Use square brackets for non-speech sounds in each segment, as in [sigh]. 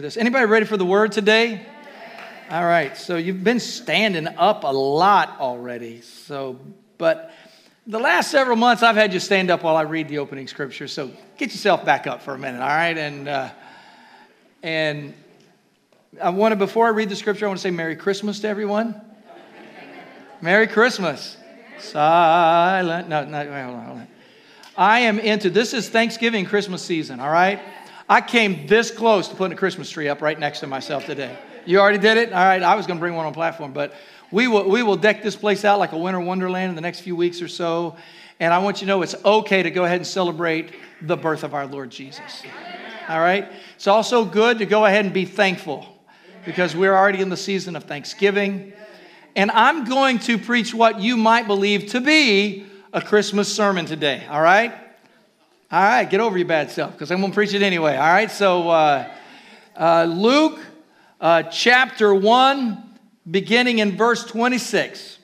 This. Anybody ready for the word today? All right, so you've been standing up a lot already. So, but the last several months I've had you stand up while I read the opening scripture. So get yourself back up for a minute, all right? And uh, and I want to before I read the scripture, I want to say Merry Christmas to everyone. Merry Christmas. Silent. No, no, hold on, hold on. I am into this is Thanksgiving Christmas season, all right? I came this close to putting a Christmas tree up right next to myself today. You already did it? All right, I was going to bring one on platform, but we will, we will deck this place out like a winter wonderland in the next few weeks or so. And I want you to know it's okay to go ahead and celebrate the birth of our Lord Jesus. All right? It's also good to go ahead and be thankful because we're already in the season of Thanksgiving. And I'm going to preach what you might believe to be a Christmas sermon today. All right? All right, get over your bad self because I'm going to preach it anyway. All right, so uh, uh, Luke uh, chapter 1, beginning in verse 26.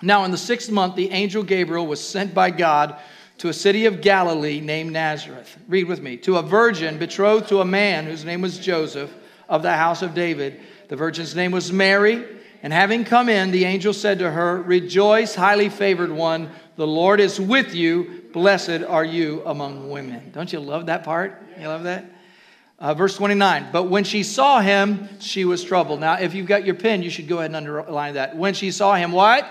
Now, in the sixth month, the angel Gabriel was sent by God to a city of Galilee named Nazareth. Read with me. To a virgin betrothed to a man whose name was Joseph of the house of David. The virgin's name was Mary. And having come in, the angel said to her, Rejoice, highly favored one, the Lord is with you. Blessed are you among women. Don't you love that part? You love that? Uh, verse 29. But when she saw him, she was troubled. Now, if you've got your pen, you should go ahead and underline that. When she saw him, what?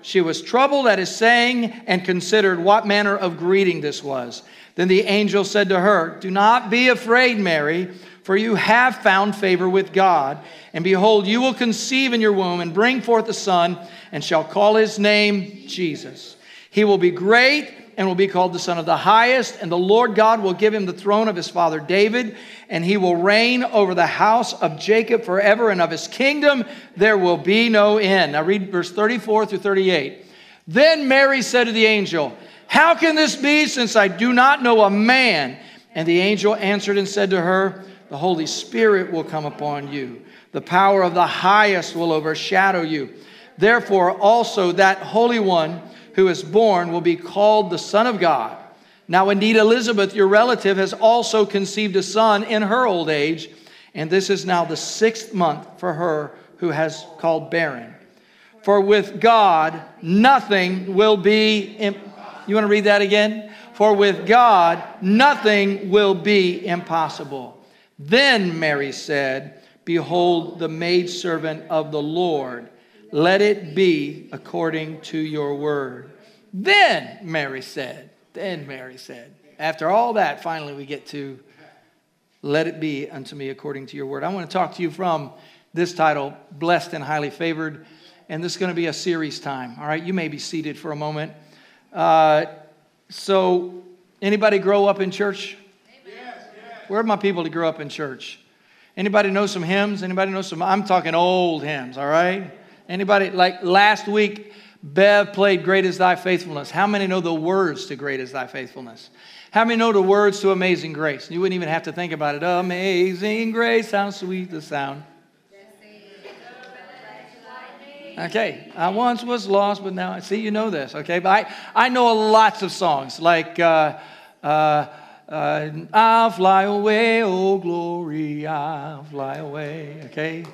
She was troubled at his saying and considered what manner of greeting this was. Then the angel said to her, Do not be afraid, Mary, for you have found favor with God. And behold, you will conceive in your womb and bring forth a son, and shall call his name Jesus. He will be great and will be called the Son of the Highest, and the Lord God will give him the throne of his father David, and he will reign over the house of Jacob forever, and of his kingdom there will be no end. Now read verse 34 through 38. Then Mary said to the angel, How can this be since I do not know a man? And the angel answered and said to her, The Holy Spirit will come upon you, the power of the highest will overshadow you. Therefore, also that Holy One, who is born will be called the Son of God. Now, indeed, Elizabeth, your relative, has also conceived a son in her old age, and this is now the sixth month for her who has called barren. For with God, nothing will be. You want to read that again? For with God, nothing will be impossible. Then Mary said, Behold, the maidservant of the Lord let it be according to your word. Then Mary said, then Mary said, after all that, finally we get to let it be unto me according to your word. I want to talk to you from this title, Blessed and Highly Favored. And this is going to be a series time. All right, you may be seated for a moment. Uh, so, anybody grow up in church? Where are my people to grow up in church? Anybody know some hymns? Anybody know some? I'm talking old hymns, all right? Anybody, like last week, Bev played Great is Thy Faithfulness. How many know the words to Great is Thy Faithfulness? How many know the words to Amazing Grace? You wouldn't even have to think about it. Amazing Grace, how sweet the sound. Okay, I once was lost, but now I see you know this. Okay, but I, I know lots of songs like uh, uh, uh, I'll fly away, oh glory, I'll fly away. Okay,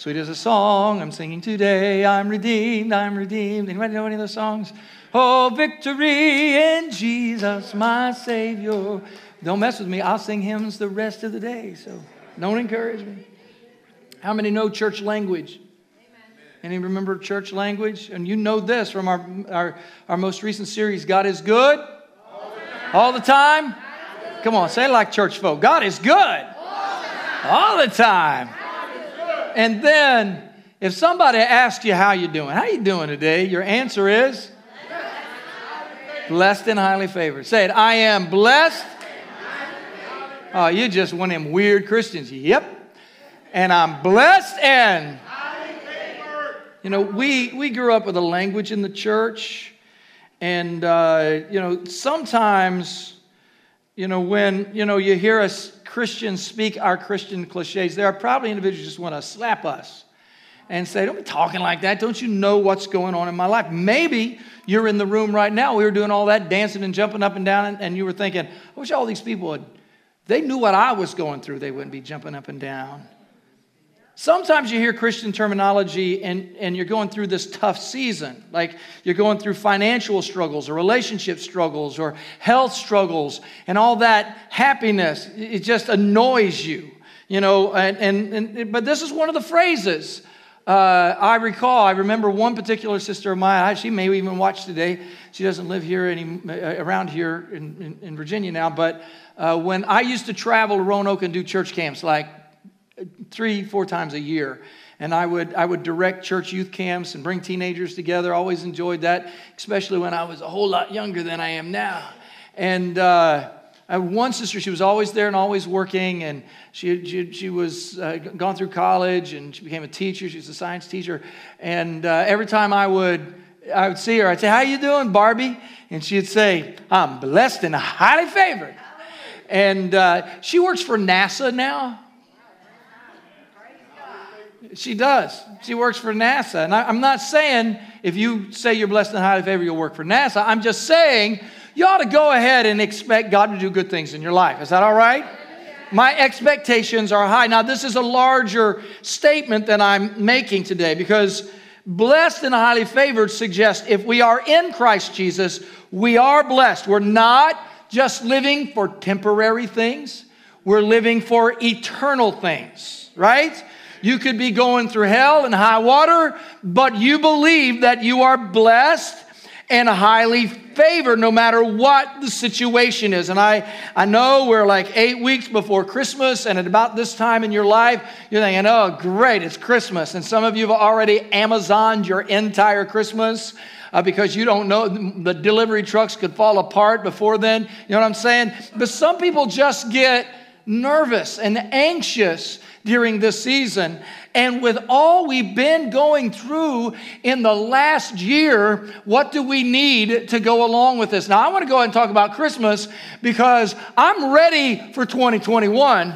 Sweet as a song I'm singing today. I'm redeemed, I'm redeemed. Anybody know any of those songs? Oh, victory in Jesus, my Savior. Don't mess with me. I'll sing hymns the rest of the day. So don't encourage me. How many know church language? Any remember church language? And you know this from our, our, our most recent series God is good all the time. All the time? Come on, say it like church folk God is good all the time. And then if somebody asks you how you doing, how you doing today? Your answer is blessed and highly favored. Say it, I am blessed. Oh, you just one of them weird Christians. Yep. And I'm blessed and you know, we, we grew up with a language in the church, and, uh, you know, sometimes, you know, when, you know, you hear us Christians speak our Christian cliches, there are probably individuals just want to slap us and say, Don't be talking like that. Don't you know what's going on in my life? Maybe you're in the room right now. We were doing all that dancing and jumping up and down, and you were thinking, I wish all these people would they knew what I was going through, they wouldn't be jumping up and down. Sometimes you hear Christian terminology and, and you're going through this tough season, like you're going through financial struggles or relationship struggles or health struggles, and all that happiness, it just annoys you, you know. And, and, and but this is one of the phrases uh, I recall. I remember one particular sister of mine, she may even watch today. She doesn't live here any, uh, around here in, in, in Virginia now, but uh, when I used to travel to Roanoke and do church camps, like three, four times a year. And I would, I would direct church youth camps and bring teenagers together. Always enjoyed that, especially when I was a whole lot younger than I am now. And uh, I had one sister, she was always there and always working, and she, she, she was uh, gone through college and she became a teacher. She was a science teacher. And uh, every time I would, I would see her, I'd say, How you doing, Barbie? And she'd say, I'm blessed and highly favored. And uh, she works for NASA now. She does. She works for NASA. And I, am not saying if you say you're blessed and highly favored, you'll work for NASA. I'm just saying you ought to go ahead and expect God to do good things in your life. Is that all right? My expectations are high. Now, this is a larger statement that I'm making today because blessed and highly favored suggests if we are in Christ Jesus, we are blessed. We're not just living for temporary things, we're living for eternal things, right? You could be going through hell and high water, but you believe that you are blessed and highly favored no matter what the situation is. And I, I know we're like eight weeks before Christmas, and at about this time in your life, you're thinking, oh, great, it's Christmas. And some of you have already Amazoned your entire Christmas. Uh, because you don't know the delivery trucks could fall apart before then. You know what I'm saying? But some people just get nervous and anxious during this season. And with all we've been going through in the last year, what do we need to go along with this? Now, I want to go ahead and talk about Christmas because I'm ready for 2021.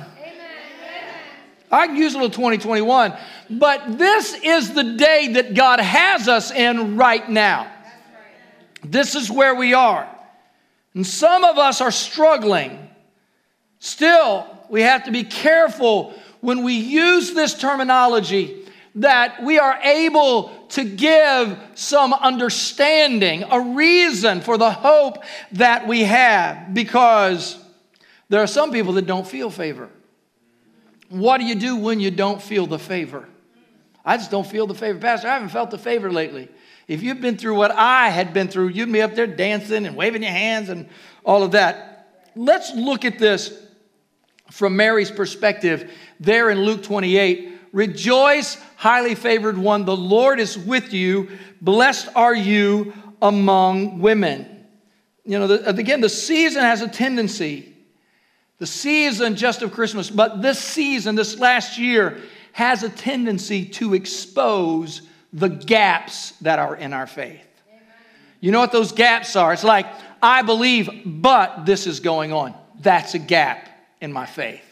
I can use a little 2021, but this is the day that God has us in right now. This is where we are. And some of us are struggling. Still, we have to be careful when we use this terminology that we are able to give some understanding, a reason for the hope that we have, because there are some people that don't feel favor. What do you do when you don't feel the favor? I just don't feel the favor. Pastor, I haven't felt the favor lately. If you've been through what I had been through, you'd be up there dancing and waving your hands and all of that. Let's look at this from Mary's perspective there in Luke 28 Rejoice, highly favored one, the Lord is with you. Blessed are you among women. You know, the, again, the season has a tendency, the season just of Christmas, but this season, this last year, has a tendency to expose the gaps that are in our faith. You know what those gaps are? It's like, I believe, but this is going on. That's a gap in my faith.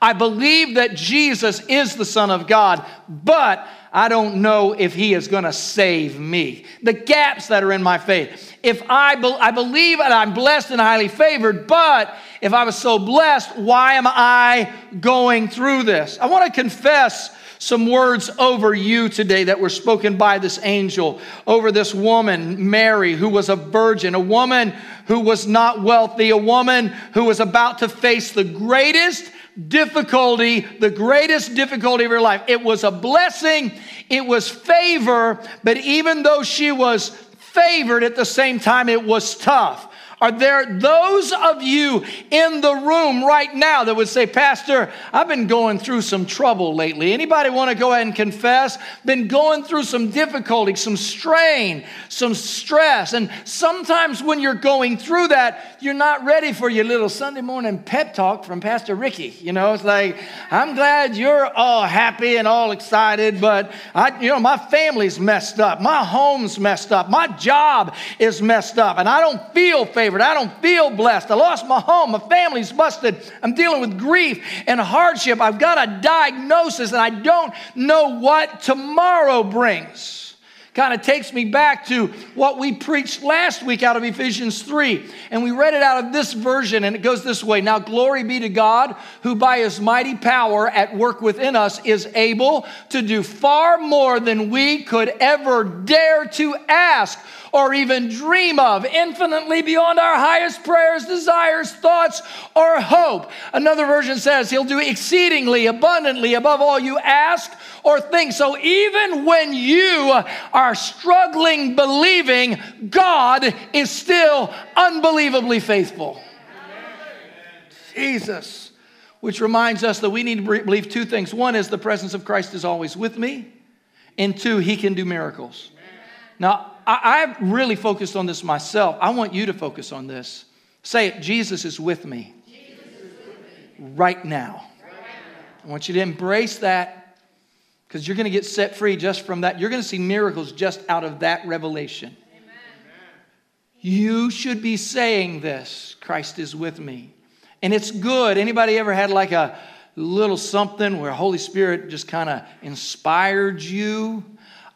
I believe that Jesus is the Son of God, but I don't know if He is going to save me. The gaps that are in my faith. If I, be, I believe that I'm blessed and highly favored, but if I was so blessed, why am I going through this? I want to confess some words over you today that were spoken by this angel over this woman, Mary, who was a virgin, a woman who was not wealthy, a woman who was about to face the greatest difficulty, the greatest difficulty of her life. It was a blessing, it was favor, but even though she was favored at the same time, it was tough. Are there those of you in the room right now that would say, Pastor, I've been going through some trouble lately? Anybody want to go ahead and confess? Been going through some difficulty, some strain, some stress. And sometimes when you're going through that, you're not ready for your little Sunday morning pep talk from Pastor Ricky. You know, it's like, I'm glad you're all happy and all excited, but I, you know, my family's messed up. My home's messed up. My job is messed up. And I don't feel favorable favored. I don't feel blessed. I lost my home. My family's busted. I'm dealing with grief and hardship. I've got a diagnosis and I don't know what tomorrow brings. kind of takes me back to what we preached last week out of Ephesians 3. And we read it out of this version, and it goes this way Now, glory be to God, who by his mighty power at work within us is able to do far more than we could ever dare to ask or even dream of, infinitely beyond our highest prayers, desires, thoughts, or hope. Another version says he'll do exceedingly abundantly above all you ask or think. So even when you are struggling believing, God is still unbelievably faithful. Jesus. Which reminds us that we need to believe two things. One is the presence of Christ is always with me, and two, he can do miracles. Now, I, have really focused on this myself. I want you to focus on this. Say it Jesus is with me, is with me. Right, now. right now. I want you to embrace that because you're going to get set free just from that. You're going to see miracles just out of that revelation. Amen. You should be saying this Christ is with me. And it's good. Anybody ever had like a little something where Holy Spirit just kind of inspired you?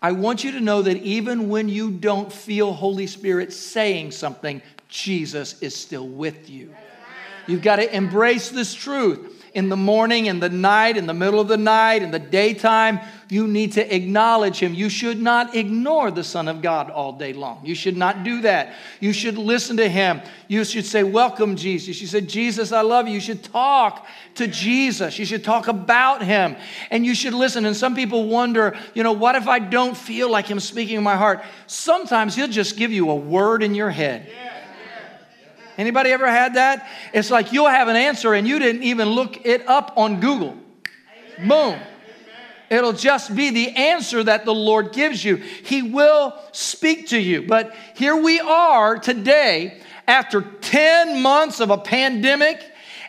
I want you to know that even when you don't feel Holy Spirit saying something, Jesus is still with you. You've got to embrace this truth. In the morning, in the night, in the middle of the night, in the daytime, you need to acknowledge him. You should not ignore the Son of God all day long. You should not do that. You should listen to him. You should say, Welcome, Jesus. You said, Jesus, I love you. You should talk to Jesus. You should talk about him and you should listen. And some people wonder, you know, what if I don't feel like him speaking in my heart? Sometimes he'll just give you a word in your head. Anybody ever had that? It's like you'll have an answer and you didn't even look it up on Google. Boom. It'll just be the answer that the Lord gives you. He will speak to you. But here we are today after 10 months of a pandemic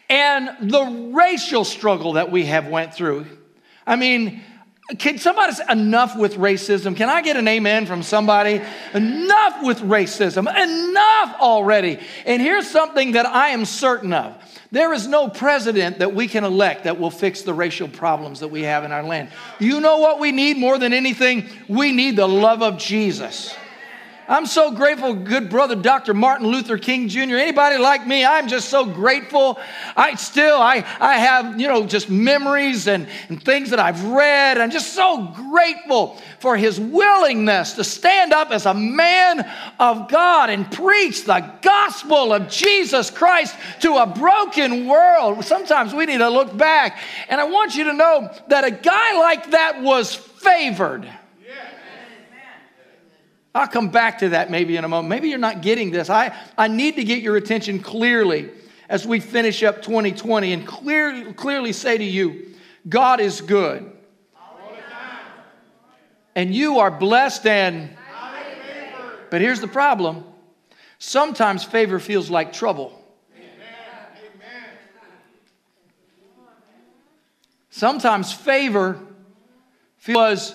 and the racial struggle that we have went through. I mean, can somebody say enough with racism? Can I get an amen from somebody? Enough with racism. Enough already. And here's something that I am certain of there is no president that we can elect that will fix the racial problems that we have in our land. You know what we need more than anything? We need the love of Jesus. I'm so grateful, good brother Dr. Martin Luther King Jr. Anybody like me, I'm just so grateful. I still, I, I have, you know, just memories and, and things that I've read. I'm just so grateful for his willingness to stand up as a man of God and preach the gospel of Jesus Christ to a broken world. Sometimes we need to look back. And I want you to know that a guy like that was favored. I'll come back to that maybe in a moment. Maybe you're not getting this. I, I need to get your attention clearly as we finish up 2020 and clear, clearly say to you, God is good. And you are blessed and. But here's the problem sometimes favor feels like trouble. Sometimes favor feels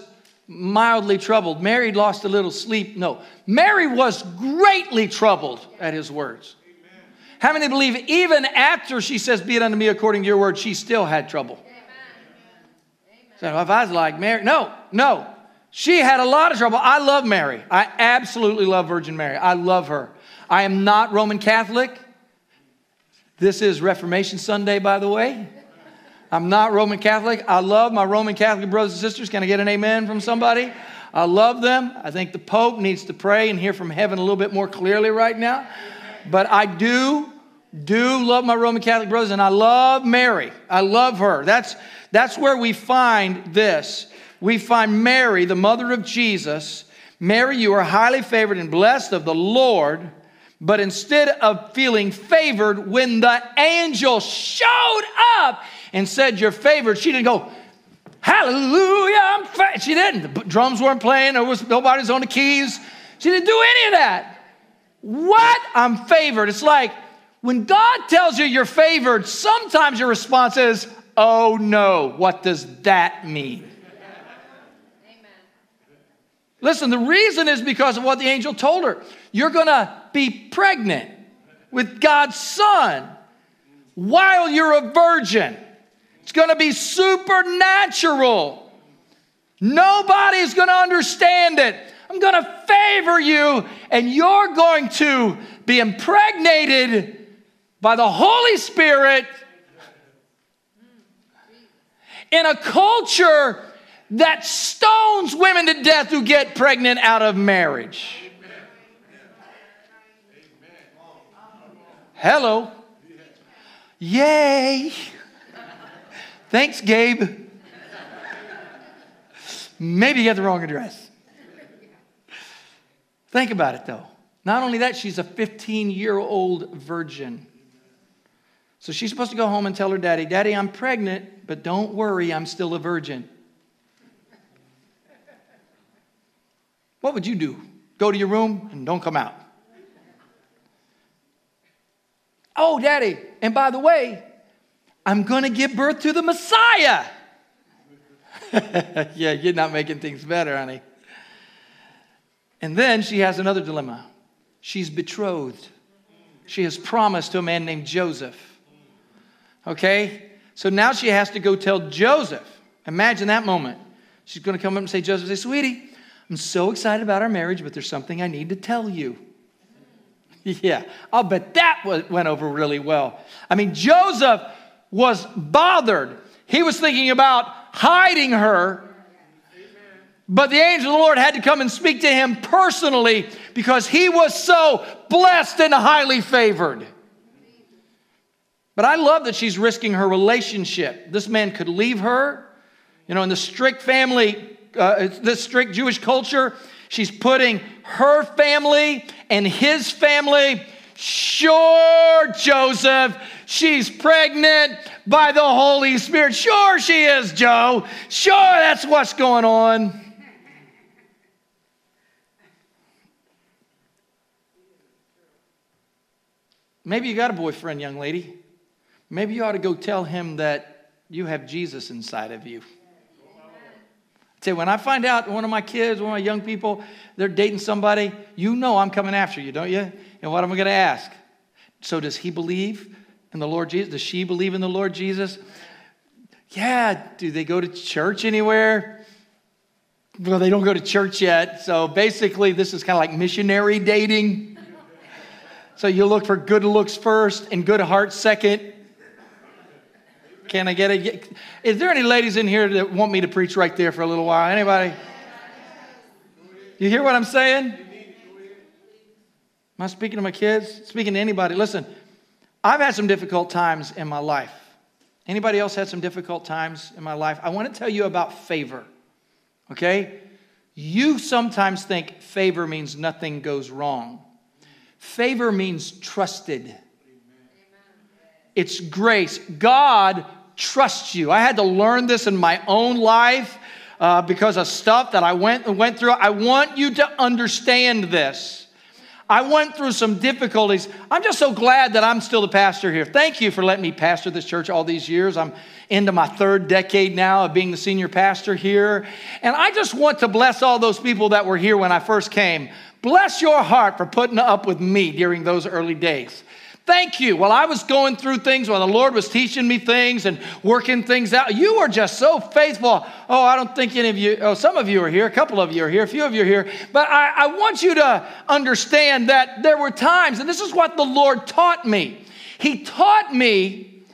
mildly troubled. Mary lost a little sleep. No, Mary was greatly troubled at his words. Amen. How many believe even after she says, Be it unto me according to your word, she still had trouble? Amen. So if I was like Mary, no, no. She had a lot of trouble. I love Mary. I absolutely love Virgin Mary. I love her. I am not Roman Catholic. This is Reformation Sunday, by the way. I'm not Roman Catholic. I love my Roman Catholic brothers and sisters. Can I get an amen from somebody? I love them. I think the Pope needs to pray and hear from heaven a little bit more clearly right now. But I do, do love my Roman Catholic brothers, and I love Mary. I love her. That's, that's where we find this. We find Mary, the mother of Jesus. Mary, you are highly favored and blessed of the Lord. But instead of feeling favored, when the angel showed up, and said you're favored, she didn't go, Hallelujah, I'm fa-. She didn't. The drums weren't playing, there was nobody's on the keys. She didn't do any of that. What? I'm favored. It's like when God tells you you're favored, sometimes your response is, Oh no, what does that mean? Listen, the reason is because of what the angel told her. You're gonna be pregnant with God's son while you're a virgin. It's going to be supernatural. Nobody's going to understand it I'm going to favor you, and you're going to be impregnated by the Holy Spirit in a culture that stones women to death who get pregnant out of marriage. Hello. Yay. Thanks, Gabe. Maybe you got the wrong address. Think about it though. Not only that, she's a 15 year old virgin. So she's supposed to go home and tell her daddy, Daddy, I'm pregnant, but don't worry, I'm still a virgin. What would you do? Go to your room and don't come out. Oh, daddy, and by the way, I'm going to give birth to the Messiah. [laughs] yeah, you're not making things better, honey. And then she has another dilemma. She's betrothed. She has promised to a man named Joseph. Okay? So now she has to go tell Joseph. Imagine that moment. She's going to come up and say, Joseph, say, sweetie, I'm so excited about our marriage, but there's something I need to tell you. [laughs] yeah, I'll bet that went over really well. I mean, Joseph was bothered. He was thinking about hiding her, but the angel of the Lord had to come and speak to him personally because he was so blessed and highly favored. But I love that she's risking her relationship. This man could leave her. You know, in the strict family uh, this strict Jewish culture. She's putting her family and his family. Sure, Joseph, she's pregnant by the Holy Spirit. Sure, she is, Joe. Sure, that's what's going on. Maybe you got a boyfriend, young lady. Maybe you ought to go tell him that you have Jesus inside of you. Say, when I find out one of my kids, one of my young people, they're dating somebody, you know I'm coming after you, don't you? And what am I going to ask? So, does he believe in the Lord Jesus? Does she believe in the Lord Jesus? Yeah. Do they go to church anywhere? Well, they don't go to church yet. So, basically, this is kind of like missionary dating. So, you look for good looks first and good heart second. Can I get a? Is there any ladies in here that want me to preach right there for a little while? Anybody? You hear what I'm saying? Am I speaking to my kids? Speaking to anybody? Listen, I've had some difficult times in my life. Anybody else had some difficult times in my life? I want to tell you about favor. Okay? You sometimes think favor means nothing goes wrong. Favor means trusted. It's grace. God trusts you. I had to learn this in my own life uh, because of stuff that I went, went through. I want you to understand this. I went through some difficulties. I'm just so glad that I'm still the pastor here. Thank you for letting me pastor this church all these years. I'm into my third decade now of being the senior pastor here. And I just want to bless all those people that were here when I first came. Bless your heart for putting up with me during those early days. Thank you. While I was going through things, while the Lord was teaching me things and working things out, you were just so faithful. Oh, I don't think any of you, oh, some of you are here, a couple of you are here, a few of you are here. But I, I want you to understand that there were times, and this is what the Lord taught me. He taught me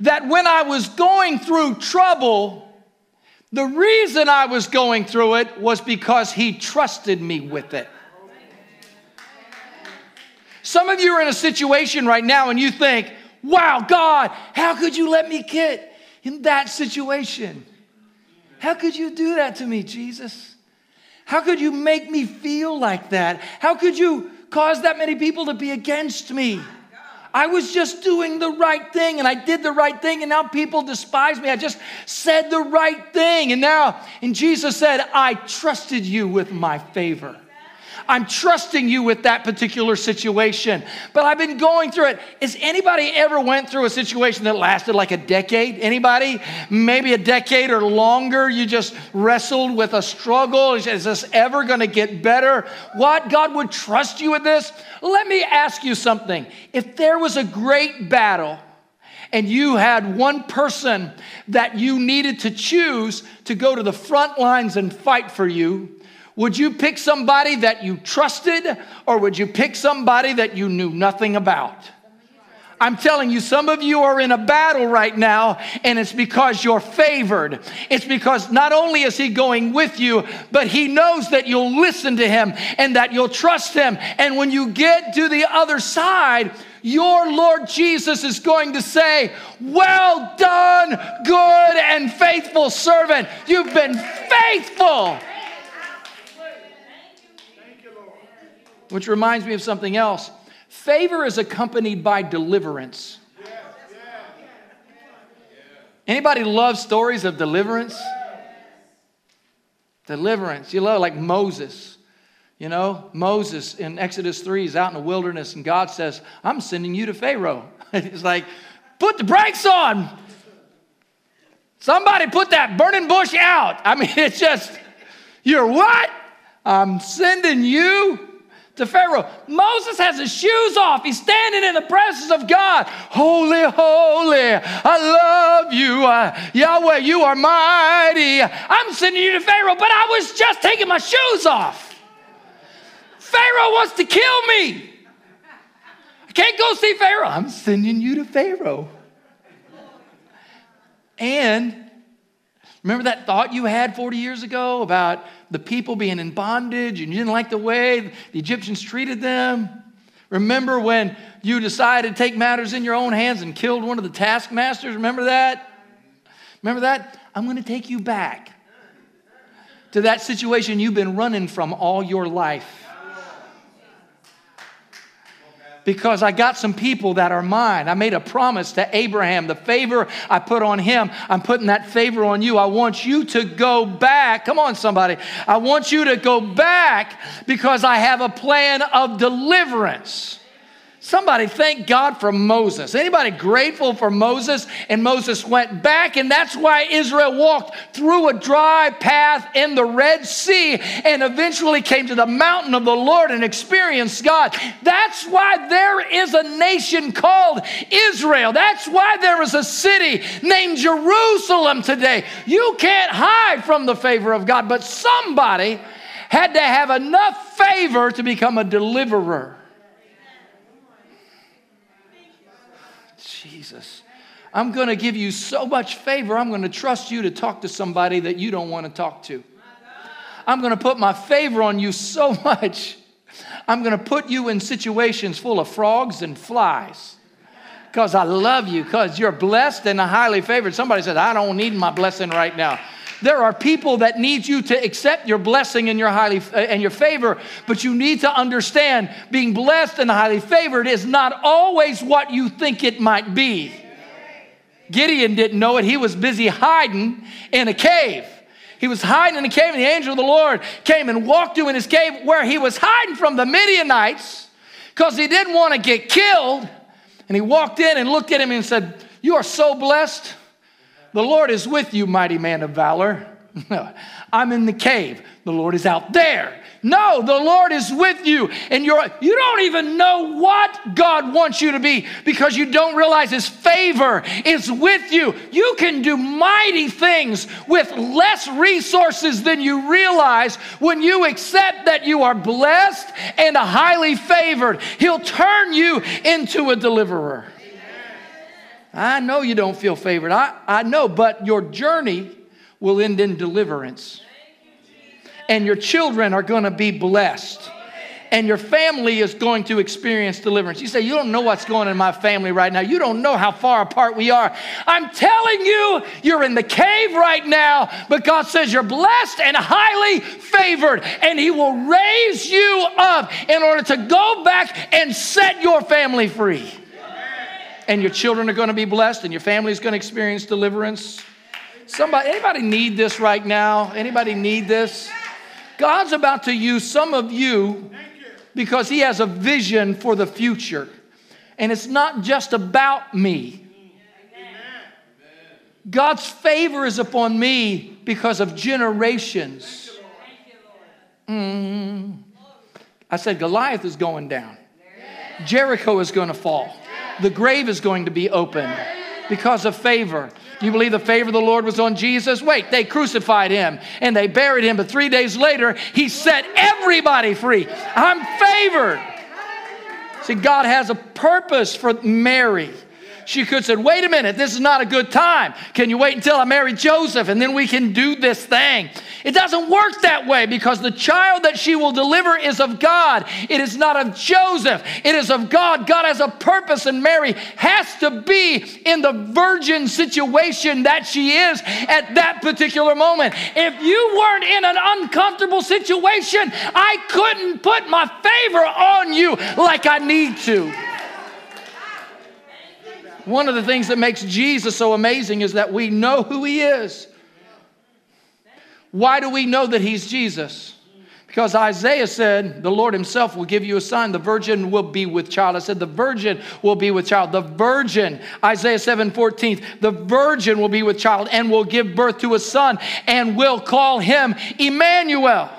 that when I was going through trouble, the reason I was going through it was because He trusted me with it. Some of you are in a situation right now and you think, wow, God, how could you let me get in that situation? How could you do that to me, Jesus? How could you make me feel like that? How could you cause that many people to be against me? I was just doing the right thing and I did the right thing and now people despise me. I just said the right thing. And now, and Jesus said, I trusted you with my favor. I'm trusting you with that particular situation. But I've been going through it. Has anybody ever went through a situation that lasted like a decade? Anybody? Maybe a decade or longer? You just wrestled with a struggle. Is this ever going to get better? What? God would trust you with this? Let me ask you something. If there was a great battle, and you had one person that you needed to choose to go to the front lines and fight for you, Would you pick somebody that you trusted or would you pick somebody that you knew nothing about? I'm telling you, some of you are in a battle right now, and it's because you're favored. It's because not only is He going with you, but He knows that you'll listen to Him and that you'll trust Him. And when you get to the other side, your Lord Jesus is going to say, Well done, good and faithful servant. You've been faithful. Which reminds me of something else. Favor is accompanied by deliverance. Anybody love stories of deliverance? Deliverance. You love like Moses. You know, Moses in Exodus 3 is out in the wilderness and God says, I'm sending you to Pharaoh. [laughs] He's like, put the brakes on. Somebody put that burning bush out. I mean, [laughs] it's just, you're what? I'm sending you to Pharaoh. Moses has his shoes off. He's standing in the presence of God. Holy, holy, I love you. Uh, Yahweh, you are mighty. I'm sending you to Pharaoh, but I was just taking my shoes off. Pharaoh wants to kill me. I can't go see Pharaoh. I'm sending you to Pharaoh. And remember that thought you had 40 years ago about the people being in bondage and you didn't like the way the Egyptians treated them? Remember when you decided to take matters in your own hands and killed one of the taskmasters? Remember that? Remember that? I'm going to take you back to that situation you've been running from all your life because I got some people that are mine. I made a promise to Abraham. The favor I put on him, I'm putting that favor on you. I want you to go back. Come on, somebody. I want you to go back because I have a plan of deliverance. Somebody thank God for Moses. Anybody grateful for Moses? And Moses went back, and that's why Israel walked through a dry path in the Red Sea and eventually came to the mountain of the Lord and experienced God. That's why there is a nation called Israel. That's why there is a city named Jerusalem today. You can't hide from the favor of God, but somebody had to have enough favor to become a deliverer. Jesus. I'm going to give you so much favor, I'm going to trust you to talk to somebody that you don't want to talk to. I'm going to put my favor on you so [laughs] much. I'm going to put you in situations full of frogs and flies because I love you, because you're blessed and highly favored. Somebody said, I don't need my blessing right now. There are people that need you to accept your blessing and your highly uh, and your favor, but you need to understand being blessed and highly favored is not always what you think it might be. Gideon didn't know it. He was busy hiding in a cave. He was hiding in a cave, and the angel of the Lord came and walked through in his cave where he was hiding from the Midianites because he didn't want to get killed. And he walked in and looked at him and said, You are so blessed. The Lord is with you, mighty man of valor. [laughs] I'm in the cave. The Lord is out there. No, the Lord is with you. And you're, you don't even know what God wants you to be because you don't realize His favor is with you. You can do mighty things with less resources than you realize when you accept that you are blessed and highly favored. He'll turn you into a deliverer. I know you don't feel favored. I, I know, but your journey will end in deliverance. And your children are going to be blessed. And your family is going to experience deliverance. You say, You don't know what's going on in my family right now. You don't know how far apart we are. I'm telling you, you're in the cave right now, but God says you're blessed and highly favored, and He will raise you up in order to go back and set your family free and your children are going to be blessed and your family is going to experience deliverance. Somebody, anybody need this right now? Anybody need this? God's about to use some of you because He has a vision for the future. And it's not just about me. God's favor is upon me because of generations. Mm. I said, Goliath is going down, Jericho is going to fall the grave is going to be open. Because of favor. Do you believe the favor of the Lord was on Jesus? Wait, they crucified him and they buried him, but three days later, he set everybody free. I'm favored. See, God has a purpose for Mary. She could have said, wait a minute, this is not a good time. Can you wait until I marry Joseph and then we can do this thing? It doesn't work that way because the child that she will deliver is of God. It is not of Joseph, it is of God. God has a purpose, and Mary has to be in the virgin situation that she is at that particular moment. If you weren't in an uncomfortable situation, I couldn't put my favor on you like I need to. One of the things that makes Jesus so amazing is that we know who he is. Why do we know that he's Jesus? Because Isaiah said, The Lord himself will give you a sign. The virgin will be with child. I said, The virgin will be with child. The virgin, Isaiah 7 14, the virgin will be with child and will give birth to a son and will call him Emmanuel.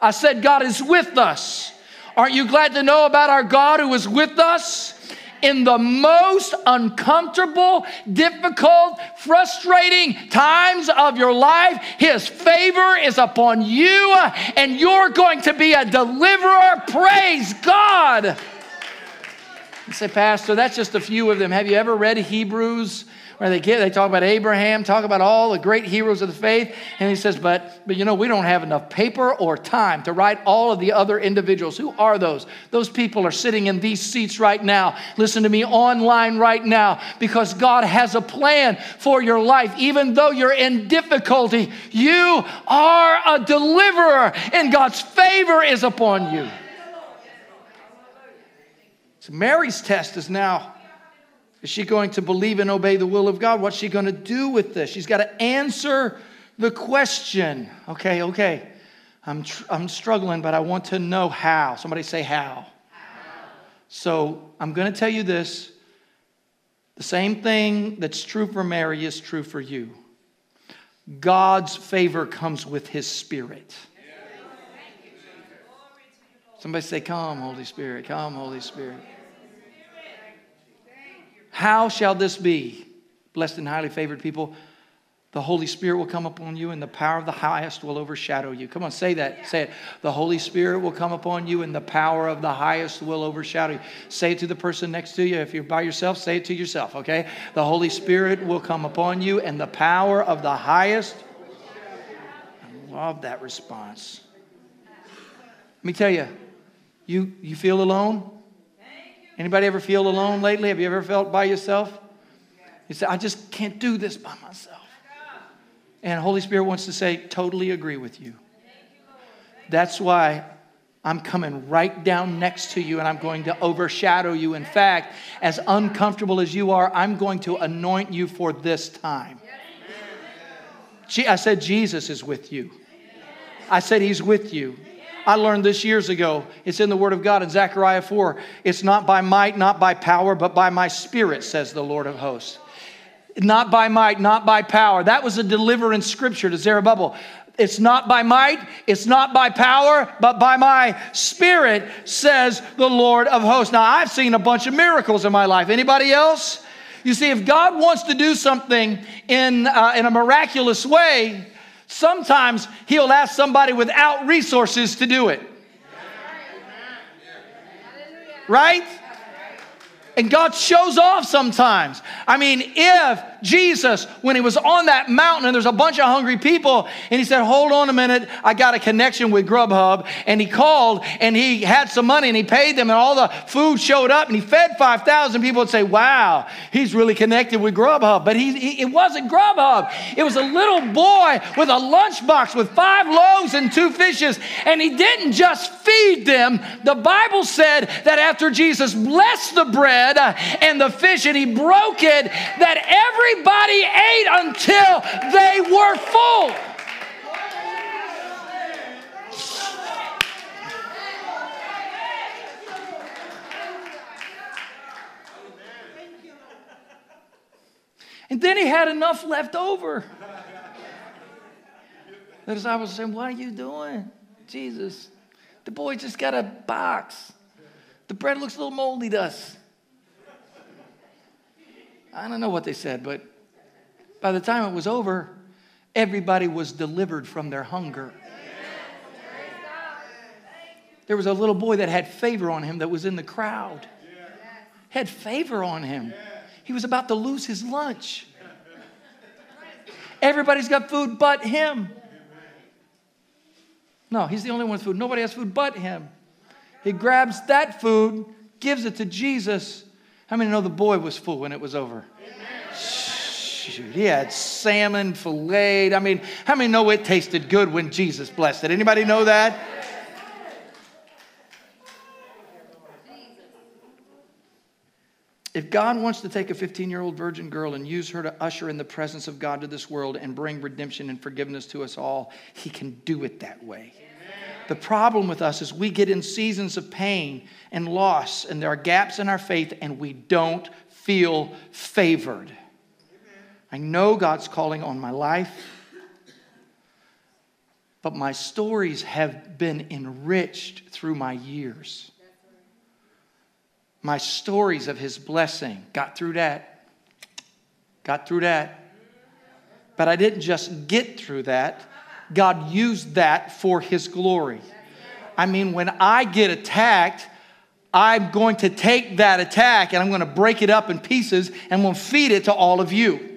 I said, God is with us. Aren't you glad to know about our God who is with us? In the most uncomfortable, difficult, frustrating times of your life, His favor is upon you and you're going to be a deliverer. Praise God. You say, Pastor, that's just a few of them. Have you ever read Hebrews? Where they get, they talk about Abraham, talk about all the great heroes of the faith. And he says, but, but you know, we don't have enough paper or time to write all of the other individuals. Who are those? Those people are sitting in these seats right now. Listen to me online right now because God has a plan for your life. Even though you're in difficulty, you are a deliverer and God's favor is upon you. So Mary's test is now is she going to believe and obey the will of God? What's she going to do with this? She's got to answer the question. Okay, okay. I'm, tr- I'm struggling, but I want to know how. Somebody say how. how. So I'm going to tell you this. The same thing that's true for Mary is true for you. God's favor comes with his spirit. Somebody say, Come, Holy Spirit. Come, Holy Spirit. How shall this be? Blessed and highly favored people, the Holy Spirit will come upon you, and the power of the highest will overshadow you. Come on, say that. Say it. The Holy Spirit will come upon you, and the power of the highest will overshadow you. Say it to the person next to you. If you're by yourself, say it to yourself, okay? The Holy Spirit will come upon you, and the power of the highest. I love that response. Let me tell you, you, you feel alone? Anybody ever feel alone lately? Have you ever felt by yourself? You say, I just can't do this by myself. And Holy Spirit wants to say, totally agree with you. That's why I'm coming right down next to you and I'm going to overshadow you. In fact, as uncomfortable as you are, I'm going to anoint you for this time. I said, Jesus is with you. I said, He's with you. I learned this years ago. It's in the Word of God in Zechariah 4. It's not by might, not by power, but by my Spirit, says the Lord of hosts. Not by might, not by power. That was a deliverance scripture to Zerubbabel. It's not by might, it's not by power, but by my spirit, says the Lord of hosts. Now, I've seen a bunch of miracles in my life. Anybody else? You see, if God wants to do something in, uh, in a miraculous way, Sometimes he'll ask somebody without resources to do it. Right? And God shows off sometimes. I mean, if Jesus, when he was on that mountain and there's a bunch of hungry people, and he said, Hold on a minute, I got a connection with Grubhub. And he called and he had some money and he paid them, and all the food showed up and he fed 5,000 people and say, Wow, he's really connected with Grubhub. But he, he, it wasn't Grubhub, it was a little boy with a lunchbox with five loaves and two fishes. And he didn't just feed them. The Bible said that after Jesus blessed the bread and the fish and he broke it, that every Everybody ate until they were full. And then he had enough left over. The disciples saying, What are you doing? Jesus, the boy just got a box. The bread looks a little moldy to us. I don't know what they said, but by the time it was over, everybody was delivered from their hunger. There was a little boy that had favor on him that was in the crowd. Had favor on him. He was about to lose his lunch. Everybody's got food but him. No, he's the only one with food. Nobody has food but him. He grabs that food, gives it to Jesus. How many know the boy was full when it was over? Shoot, he had salmon filleted. I mean, how many know it tasted good when Jesus blessed it? Anybody know that? If God wants to take a 15 year old virgin girl and use her to usher in the presence of God to this world and bring redemption and forgiveness to us all, He can do it that way. The problem with us is we get in seasons of pain and loss, and there are gaps in our faith, and we don't feel favored. I know God's calling on my life, but my stories have been enriched through my years my stories of his blessing. Got through that. Got through that. But I didn't just get through that, God used that for his glory. I mean, when I get attacked, I'm going to take that attack and I'm going to break it up in pieces and we'll feed it to all of you.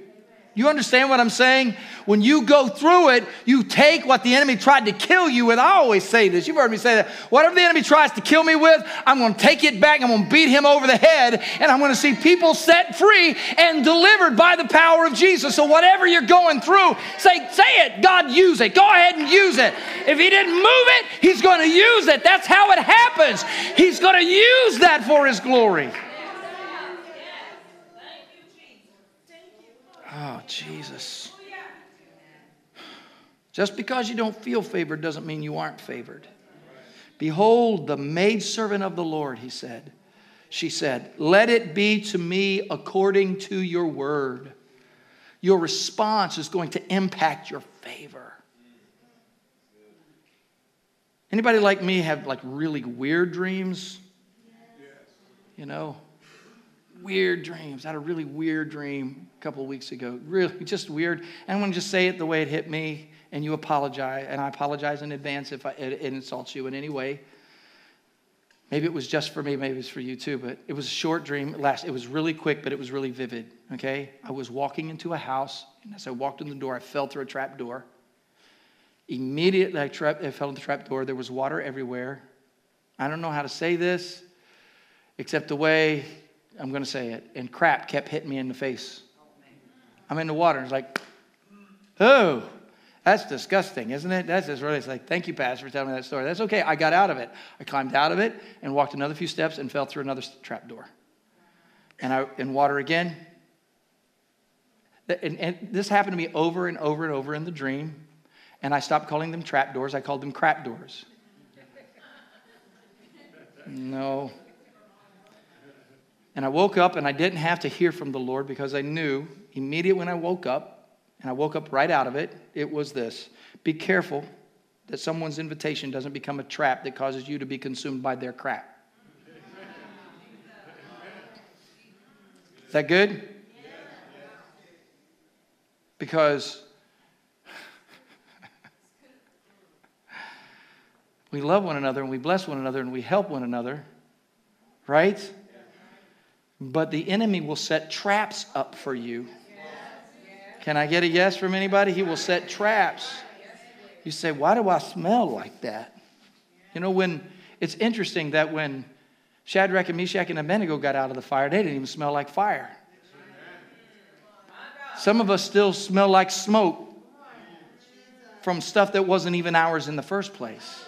You understand what I'm saying? When you go through it, you take what the enemy tried to kill you with. I always say this. You've heard me say that. Whatever the enemy tries to kill me with, I'm going to take it back. I'm going to beat him over the head. And I'm going to see people set free and delivered by the power of Jesus. So whatever you're going through, say, say it. God, use it. Go ahead and use it. If he didn't move it, he's going to use it. That's how it happens. He's going to use that for his glory. Oh, Jesus. Just because you don't feel favored doesn't mean you aren't favored. Behold, the maidservant of the Lord, he said. She said, Let it be to me according to your word. Your response is going to impact your favor. Anybody like me have like really weird dreams? You know, weird dreams. I had a really weird dream couple of weeks ago. Really, [laughs] just weird. And I'm going to just say it the way it hit me, and you apologize. And I apologize in advance if I, it, it insults you in any way. Maybe it was just for me, maybe it's for you too, but it was a short dream. It, last, it was really quick, but it was really vivid. Okay? I was walking into a house, and as I walked in the door, I fell through a trap door. Immediately, I, I fell in the trap door. There was water everywhere. I don't know how to say this, except the way I'm going to say it. And crap kept hitting me in the face. I'm in the water. And it's like, oh, that's disgusting, isn't it? That's just really, it's like, thank you, Pastor, for telling me that story. That's okay. I got out of it. I climbed out of it and walked another few steps and fell through another trap door. And I, in water again. And, and this happened to me over and over and over in the dream. And I stopped calling them trap doors. I called them crap doors. [laughs] No, and I woke up and I didn't have to hear from the Lord because I knew immediately when I woke up, and I woke up right out of it, it was this Be careful that someone's invitation doesn't become a trap that causes you to be consumed by their crap. Is that good? Because we love one another and we bless one another and we help one another, right? But the enemy will set traps up for you. Can I get a yes from anybody? He will set traps. You say, Why do I smell like that? You know, when it's interesting that when Shadrach and Meshach and Abednego got out of the fire, they didn't even smell like fire. Some of us still smell like smoke from stuff that wasn't even ours in the first place.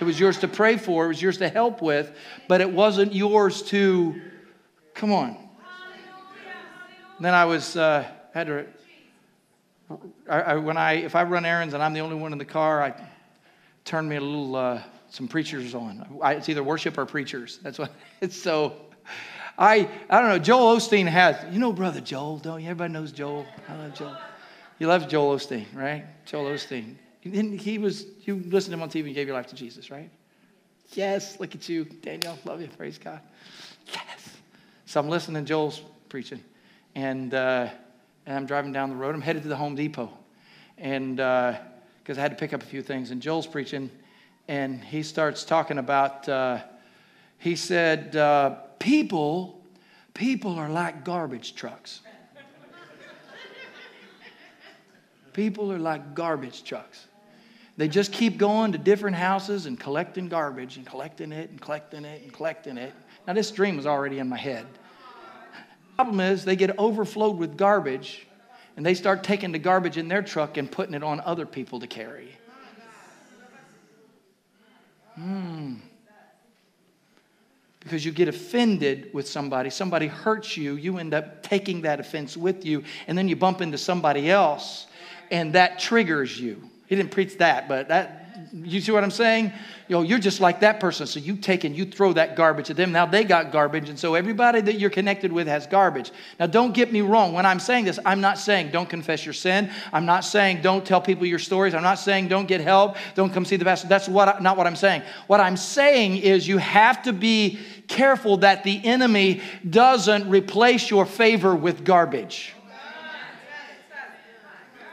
It was yours to pray for, it was yours to help with, but it wasn't yours to Come on. Then I was uh, had to. I, I, when I if I run errands and I'm the only one in the car, I turn me a little uh, some preachers on. I, it's either worship or preachers. That's what [laughs] it's so. I I don't know. Joel Osteen has you know brother Joel don't you? Everybody knows Joel. I love Joel. You love Joel Osteen, right? Joel Osteen. He, he was you listened to him on TV and gave your life to Jesus, right? Yes. Look at you, Daniel. Love you. Praise God. Yes. So I'm listening to Joel's preaching. and, uh, and I'm driving down the road. I'm headed to the Home Depot, and because uh, I had to pick up a few things. And Joel's preaching, and he starts talking about. Uh, he said, uh, "People, people are like garbage trucks." People are like garbage trucks. They just keep going to different houses and collecting garbage and collecting it and collecting it and collecting it. Now, this dream was already in my head. The problem is, they get overflowed with garbage and they start taking the garbage in their truck and putting it on other people to carry. Hmm. Because you get offended with somebody, somebody hurts you, you end up taking that offense with you, and then you bump into somebody else, and that triggers you. He didn't preach that, but that you see what I'm saying? You know, you're just like that person. So you take and you throw that garbage at them. Now they got garbage. And so everybody that you're connected with has garbage. Now don't get me wrong. When I'm saying this, I'm not saying don't confess your sin. I'm not saying don't tell people your stories. I'm not saying don't get help. Don't come see the pastor. That's what, I, not what I'm saying. What I'm saying is you have to be careful that the enemy doesn't replace your favor with garbage.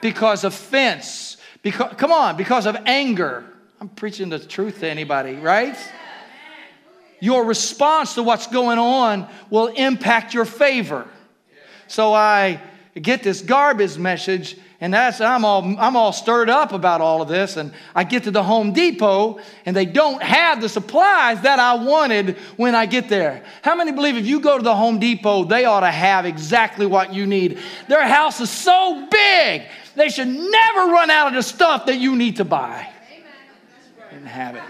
Because offense because, come on, because of anger. I'm preaching the truth to anybody, right? Your response to what's going on will impact your favor. So I get this garbage message, and that's I'm all I'm all stirred up about all of this. And I get to the Home Depot, and they don't have the supplies that I wanted when I get there. How many believe if you go to the Home Depot, they ought to have exactly what you need? Their house is so big. They should never run out of the stuff that you need to buy. Didn't have it.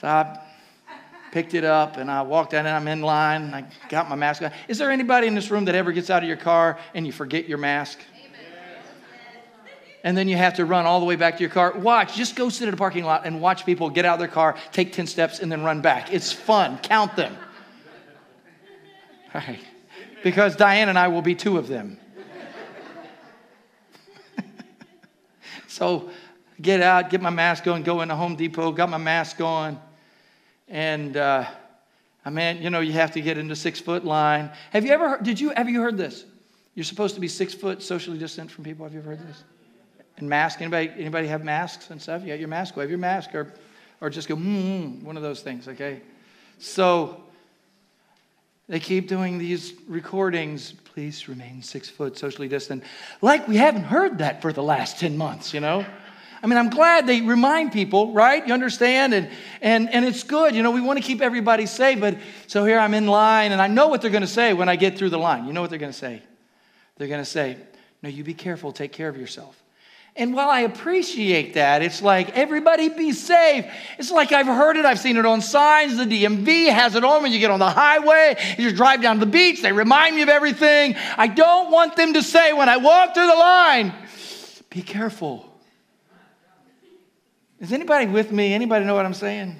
So I picked it up and I walked out and I'm in line. And I got my mask on. Is there anybody in this room that ever gets out of your car and you forget your mask? And then you have to run all the way back to your car. Watch, just go sit in a parking lot and watch people get out of their car, take 10 steps, and then run back. It's fun. Count them. All right. Because Diane and I will be two of them. [laughs] So get out, get my mask on, go into Home Depot, got my mask on. And uh, I mean, you know, you have to get into six foot line. Have you ever did you, have you heard this? You're supposed to be six foot socially distant from people. Have you ever heard this? And mask, anybody, anybody have masks and stuff? You got your mask, wave your mask or, or just go, mm, one of those things, okay? So they keep doing these recordings. Please remain six foot socially distant. Like we haven't heard that for the last 10 months, you know? I mean, I'm glad they remind people, right? You understand? And, and, and it's good. You know, we want to keep everybody safe. But so here I'm in line, and I know what they're going to say when I get through the line. You know what they're going to say? They're going to say, No, you be careful, take care of yourself. And while I appreciate that, it's like everybody be safe. It's like I've heard it, I've seen it on signs. The DMV has it on when you get on the highway, you just drive down to the beach, they remind me of everything. I don't want them to say when I walk through the line, be careful. Is anybody with me? Anybody know what I'm saying?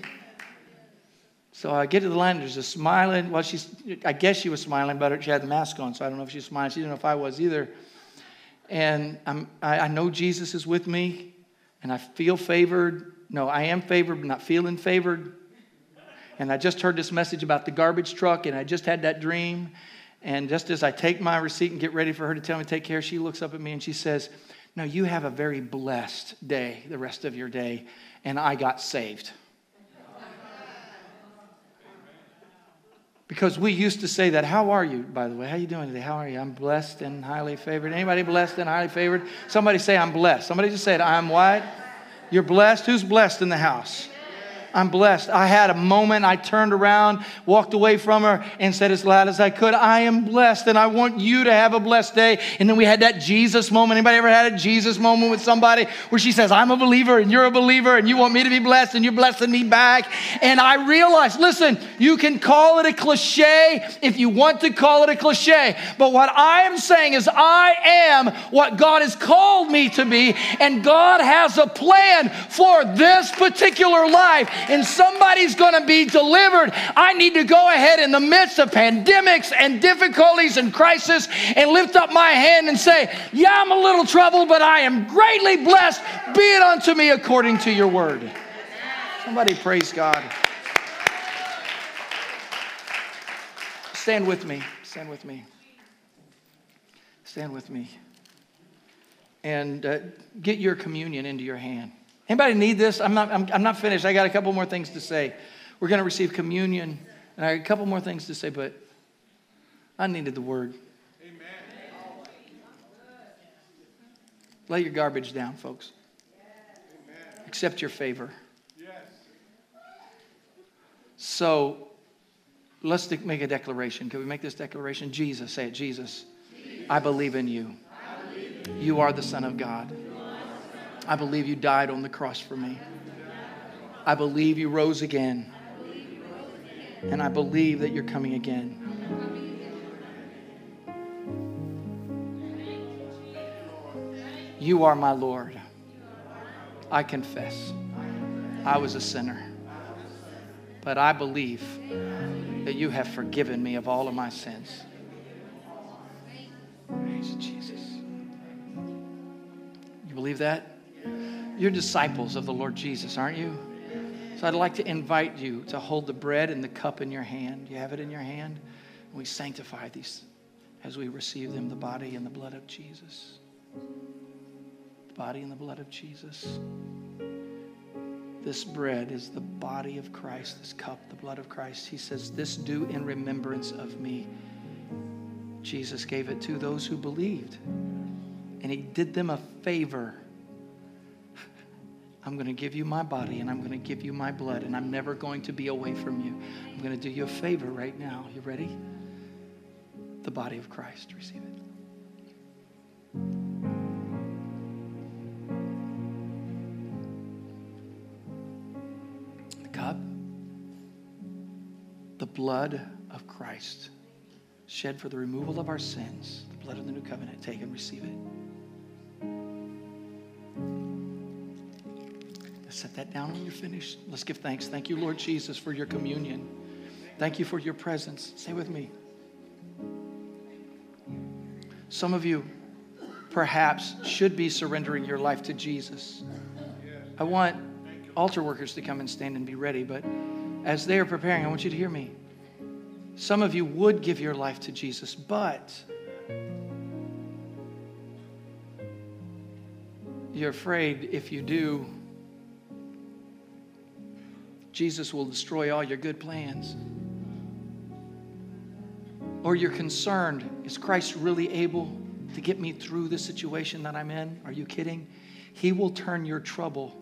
So I get to the line, there's a smiling, well, she's, I guess she was smiling, but she had the mask on, so I don't know if she was smiling. She didn't know if I was either and I'm, I, I know Jesus is with me, and I feel favored. No, I am favored, but not feeling favored. And I just heard this message about the garbage truck, and I just had that dream. And just as I take my receipt and get ready for her to tell me to take care, she looks up at me and she says, No, you have a very blessed day, the rest of your day, and I got saved. Because we used to say that. How are you, by the way? How are you doing today? How are you? I'm blessed and highly favored. Anybody blessed and highly favored? Somebody say I'm blessed. Somebody just said I'm what? You're blessed. Who's blessed in the house? I'm blessed. I had a moment. I turned around, walked away from her, and said as loud as I could, I am blessed, and I want you to have a blessed day. And then we had that Jesus moment. Anybody ever had a Jesus moment with somebody where she says, I'm a believer, and you're a believer, and you want me to be blessed, and you're blessing me back? And I realized, listen, you can call it a cliche if you want to call it a cliche. But what I am saying is, I am what God has called me to be, and God has a plan for this particular life and somebody's going to be delivered, I need to go ahead in the midst of pandemics and difficulties and crisis and lift up my hand and say, Yeah, I'm a little troubled, but I am greatly blessed. Be it unto me according to your word. Somebody praise God. Stand with me. Stand with me. Stand with me. And uh, get your communion into your hand. Anybody need this? I'm not, I'm, I'm not finished. I got a couple more things to say. We're going to receive communion, and I got a couple more things to say, but I needed the word. Amen. Lay your garbage down, folks. Amen. Accept your favor. Yes. So let's make a declaration. Can we make this declaration? Jesus, say it. Jesus, Jesus. I believe in you. Believe in you. you are the Son of God. I believe you died on the cross for me. I believe you rose again. And I believe that you're coming again. You are my Lord. I confess I was a sinner. But I believe that you have forgiven me of all of my sins. Praise Jesus. You believe that? You're disciples of the Lord Jesus, aren't you? So I'd like to invite you to hold the bread and the cup in your hand. You have it in your hand? We sanctify these as we receive them, the body and the blood of Jesus. The body and the blood of Jesus. This bread is the body of Christ, this cup, the blood of Christ. He says, This do in remembrance of me. Jesus gave it to those who believed, and He did them a favor I'm going to give you my body and I'm going to give you my blood, and I'm never going to be away from you. I'm going to do you a favor right now. You ready? The body of Christ. Receive it. The cup, the blood of Christ, shed for the removal of our sins, the blood of the new covenant. Take and receive it. Set that down when you're finished. Let's give thanks. Thank you, Lord Jesus, for your communion. Thank you for your presence. Say with me. Some of you perhaps should be surrendering your life to Jesus. I want altar workers to come and stand and be ready, but as they are preparing, I want you to hear me. Some of you would give your life to Jesus, but you're afraid if you do, Jesus will destroy all your good plans. Or you're concerned, is Christ really able to get me through the situation that I'm in? Are you kidding? He will turn your trouble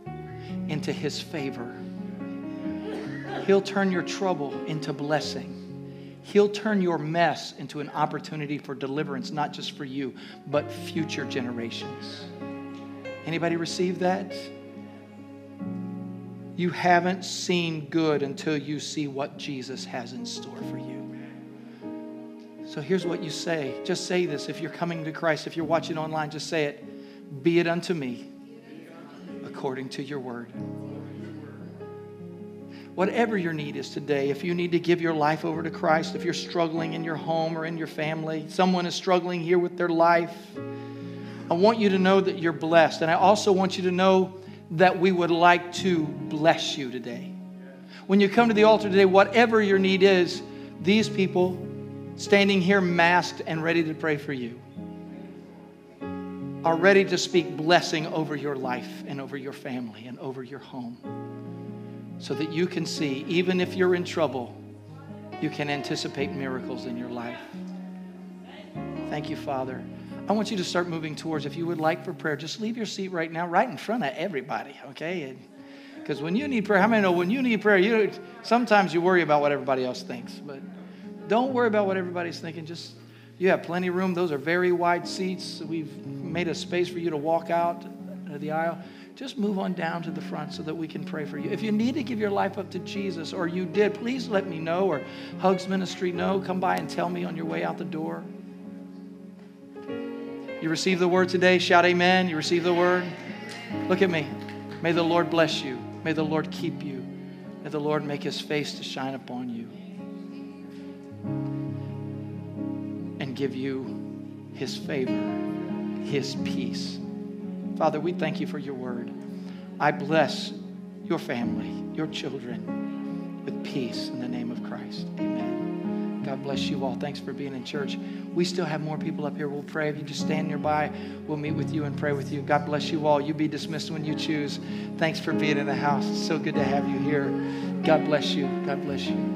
into His favor. He'll turn your trouble into blessing. He'll turn your mess into an opportunity for deliverance, not just for you, but future generations. Anybody receive that? You haven't seen good until you see what Jesus has in store for you. So here's what you say. Just say this if you're coming to Christ, if you're watching online, just say it. Be it unto me according to your word. Whatever your need is today, if you need to give your life over to Christ, if you're struggling in your home or in your family, someone is struggling here with their life, I want you to know that you're blessed. And I also want you to know that we would like to bless you today. When you come to the altar today, whatever your need is, these people standing here masked and ready to pray for you are ready to speak blessing over your life and over your family and over your home so that you can see, even if you're in trouble, you can anticipate miracles in your life. Thank you, Father. I want you to start moving towards, if you would like for prayer, just leave your seat right now, right in front of everybody, okay? Because when you need prayer, how many know when you need prayer, you sometimes you worry about what everybody else thinks, but don't worry about what everybody's thinking. Just you have plenty of room. Those are very wide seats. We've made a space for you to walk out the aisle. Just move on down to the front so that we can pray for you. If you need to give your life up to Jesus or you did, please let me know or Hugs Ministry know. Come by and tell me on your way out the door. You receive the word today? Shout amen. You receive the word? Look at me. May the Lord bless you. May the Lord keep you. May the Lord make his face to shine upon you and give you his favor, his peace. Father, we thank you for your word. I bless your family, your children with peace in the name of Christ. Amen. God bless you all. Thanks for being in church. We still have more people up here. We'll pray. If you just stand nearby, we'll meet with you and pray with you. God bless you all. You be dismissed when you choose. Thanks for being in the house. It's so good to have you here. God bless you. God bless you.